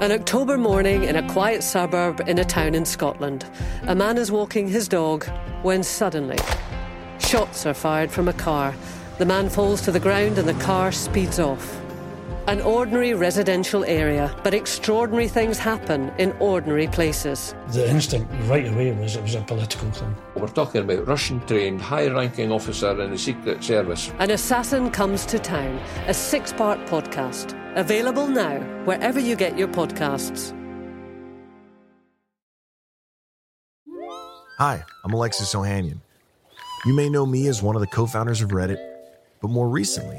An October morning in a quiet suburb in a town in Scotland. A man is walking his dog when suddenly shots are fired from a car. The man falls to the ground and the car speeds off. An ordinary residential area, but extraordinary things happen in ordinary places. The instinct right away was it was a political thing. We're talking about Russian trained, high ranking officer in the Secret Service. An Assassin Comes to Town, a six part podcast. Available now wherever you get your podcasts. Hi, I'm Alexis Ohanian. You may know me as one of the co founders of Reddit, but more recently,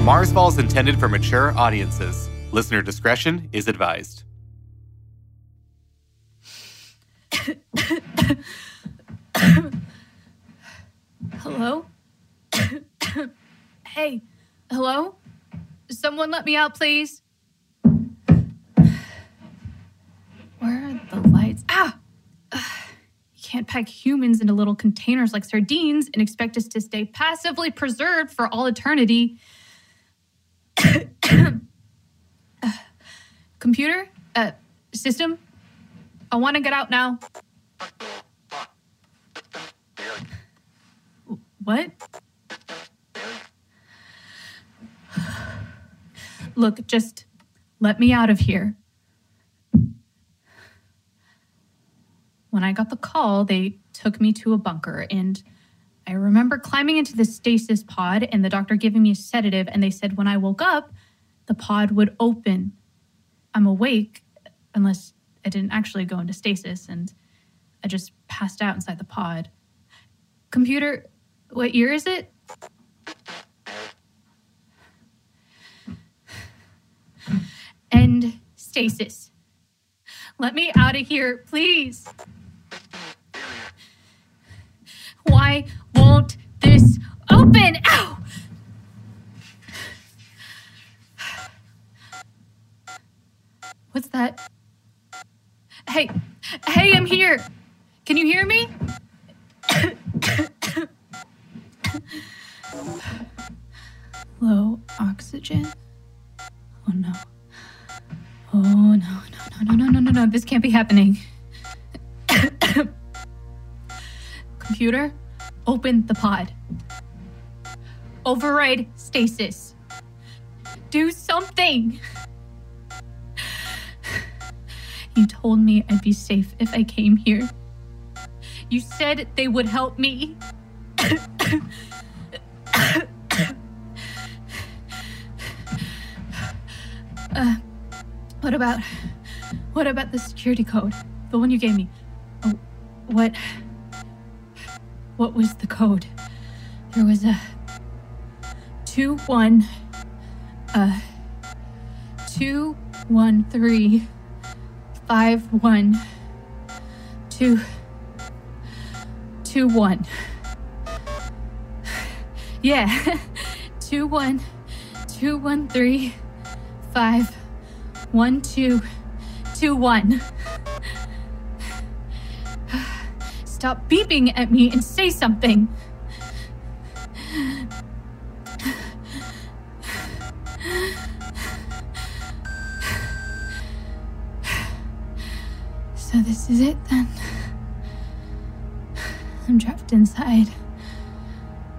Marsfall is intended for mature audiences. Listener discretion is advised. Hello? hey, hello? Someone let me out, please. Where are the lights? Ah! Ugh. You can't pack humans into little containers like sardines and expect us to stay passively preserved for all eternity. Uh, Computer? Uh, system? I want to get out now. What? Look, just let me out of here. When I got the call, they took me to a bunker, and I remember climbing into the stasis pod and the doctor giving me a sedative, and they said when I woke up, the pod would open. I'm awake, unless I didn't actually go into stasis, and I just passed out inside the pod. Computer, what year is it? End stasis. Let me out of here, please. Why won't this open? Ow! What's that? Hey, hey, I'm here. Can you hear me? Low oxygen. Oh no. Oh no, no, no, no, no, no, no, no. This can't be happening. Computer, open the pod. Override stasis. Do something. You told me I'd be safe if I came here. You said they would help me. uh, what about what about the security code? The one you gave me. Oh, what what was the code? There was a two one uh two one three five one two two one. Yeah. two one two one three five one two two one. Stop beeping at me and say something. So this is it then. I'm trapped inside.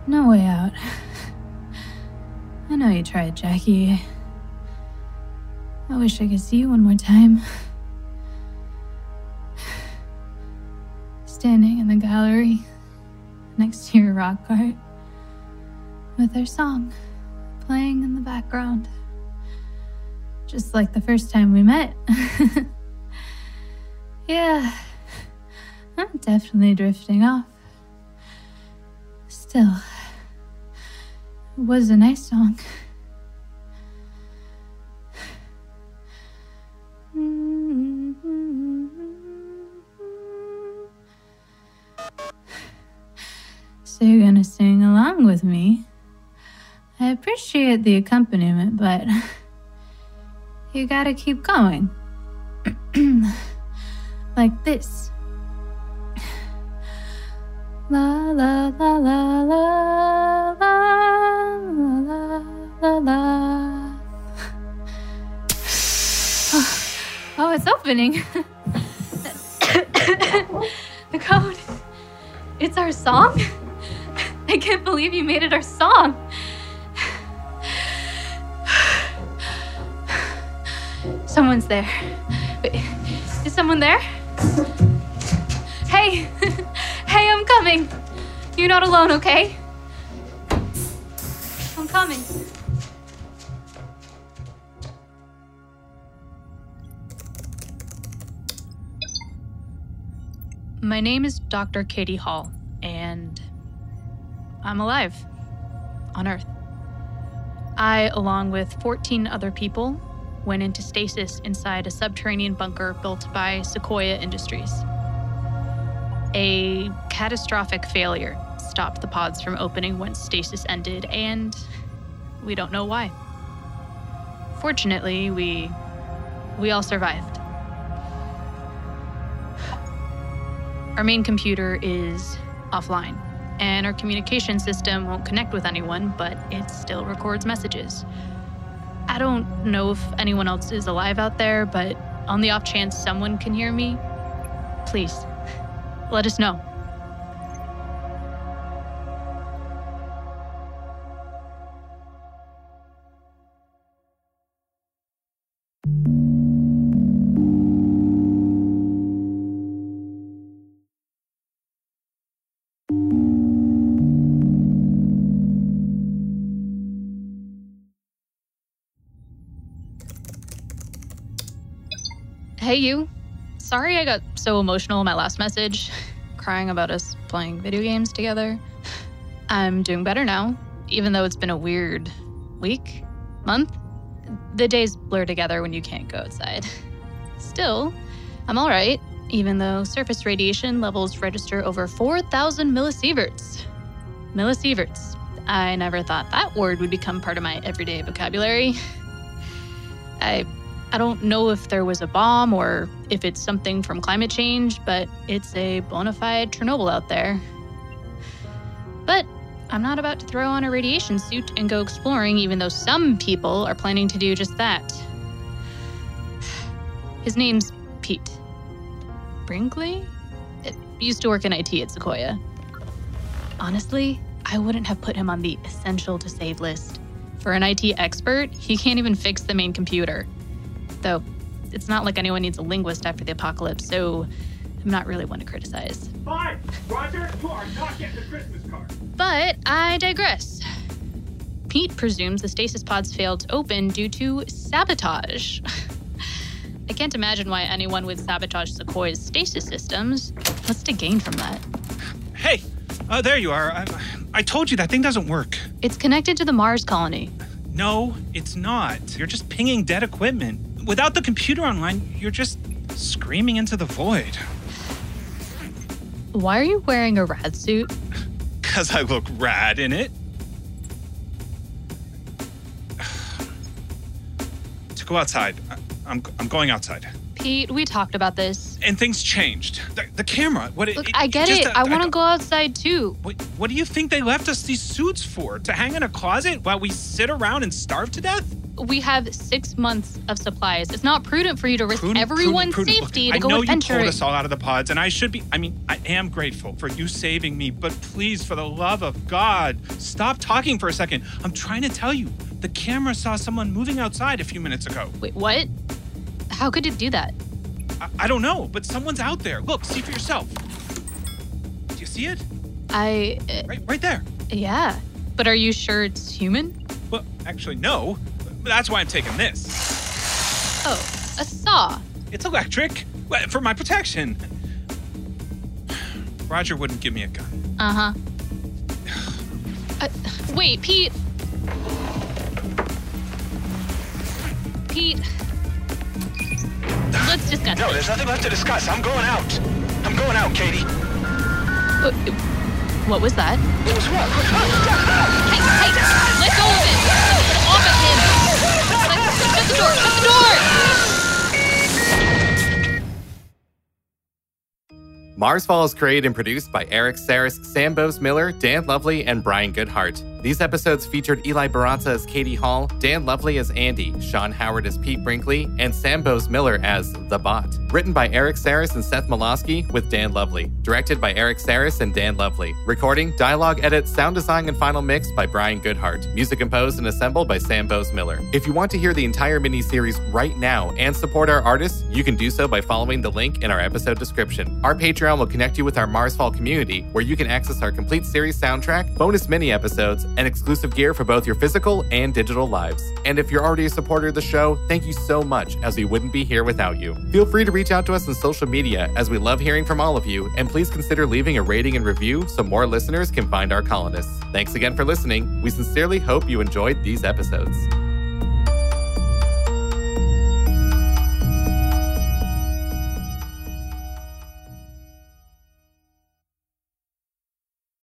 No way out. I know you tried, Jackie. I wish I could see you one more time. Standing in the gallery next to your rock art with our song playing in the background. Just like the first time we met. Yeah, I'm definitely drifting off. Still, it was a nice song. So you're gonna sing along with me? I appreciate the accompaniment, but you gotta keep going. like this. La la la la la la la la la. Oh, it's opening. the code. It's our song? I can't believe you made it our song. Someone's there. Wait, is someone there? Hey! hey, I'm coming! You're not alone, okay? I'm coming. My name is Dr. Katie Hall, and I'm alive on Earth. I, along with 14 other people, went into stasis inside a subterranean bunker built by Sequoia Industries. A catastrophic failure stopped the pods from opening once stasis ended, and we don't know why. Fortunately, we we all survived. Our main computer is offline, and our communication system won't connect with anyone, but it still records messages. I don't know if anyone else is alive out there, but on the off chance someone can hear me, please let us know. Hey, you. Sorry I got so emotional in my last message, crying about us playing video games together. I'm doing better now, even though it's been a weird week, month. The days blur together when you can't go outside. Still, I'm all right, even though surface radiation levels register over 4,000 millisieverts. Millisieverts. I never thought that word would become part of my everyday vocabulary. I I don't know if there was a bomb or if it's something from climate change, but it's a bona fide Chernobyl out there. But I'm not about to throw on a radiation suit and go exploring, even though some people are planning to do just that. His name's Pete. Brinkley? It used to work in IT at Sequoia. Honestly, I wouldn't have put him on the essential to save list. For an IT expert, he can't even fix the main computer though it's not like anyone needs a linguist after the apocalypse, so I'm not really one to criticize. Fine, Roger, you are not getting the Christmas card. But I digress. Pete presumes the stasis pods failed to open due to sabotage. I can't imagine why anyone would sabotage Sequoia's stasis systems. What's to gain from that? Hey, uh, there you are. I, I told you that thing doesn't work. It's connected to the Mars colony. No, it's not. You're just pinging dead equipment. Without the computer online, you're just screaming into the void. Why are you wearing a rad suit? Because I look rad in it. to go outside. I'm, I'm going outside. Pete, we talked about this. And things changed. The, the camera. What? Look, I get it. I want to go outside too. What, what do you think they left us these suits for? To hang in a closet while we sit around and starve to death? We have six months of supplies. It's not prudent for you to risk Prudent, everyone's prudent, prudent. safety Look, to go I know you pulled us all out of the pods, and I should be. I mean, I am grateful for you saving me, but please, for the love of God, stop talking for a second. I'm trying to tell you, the camera saw someone moving outside a few minutes ago. Wait, what? How could it do that? I, I don't know, but someone's out there. Look, see for yourself. Do you see it? I. Uh, Right, right there. yeah. But are you sure it's human? Well, actually, no. But that's why I'm taking this. Oh, a saw. It's electric for my protection. Roger wouldn't give me a gun. Uh huh. Uh, wait, Pete. Pete. Let's discuss No, there's nothing left to discuss. I'm going out. I'm going out, Katie. Uh, What was that? Hey, hey, let go of door! Shut the door! Marsfall is created and produced by Eric Saris, Sam Bose Miller, Dan Lovely, and Brian Goodhart. These episodes featured Eli Barazza as Katie Hall, Dan Lovely as Andy, Sean Howard as Pete Brinkley, and Sam Bose Miller as The Bot. Written by Eric Saris and Seth Molosky with Dan Lovely. Directed by Eric Saris and Dan Lovely. Recording, dialogue edit, sound design, and final mix by Brian Goodhart. Music composed and assembled by Sam Bose Miller. If you want to hear the entire miniseries right now and support our artists, you can do so by following the link in our episode description. Our Patreon will connect you with our Marsfall community, where you can access our complete series soundtrack, bonus mini episodes, and exclusive gear for both your physical and digital lives. And if you're already a supporter of the show, thank you so much, as we wouldn't be here without you. Feel free to reach out to us on social media, as we love hearing from all of you, and please consider leaving a rating and review so more listeners can find our colonists. Thanks again for listening. We sincerely hope you enjoyed these episodes.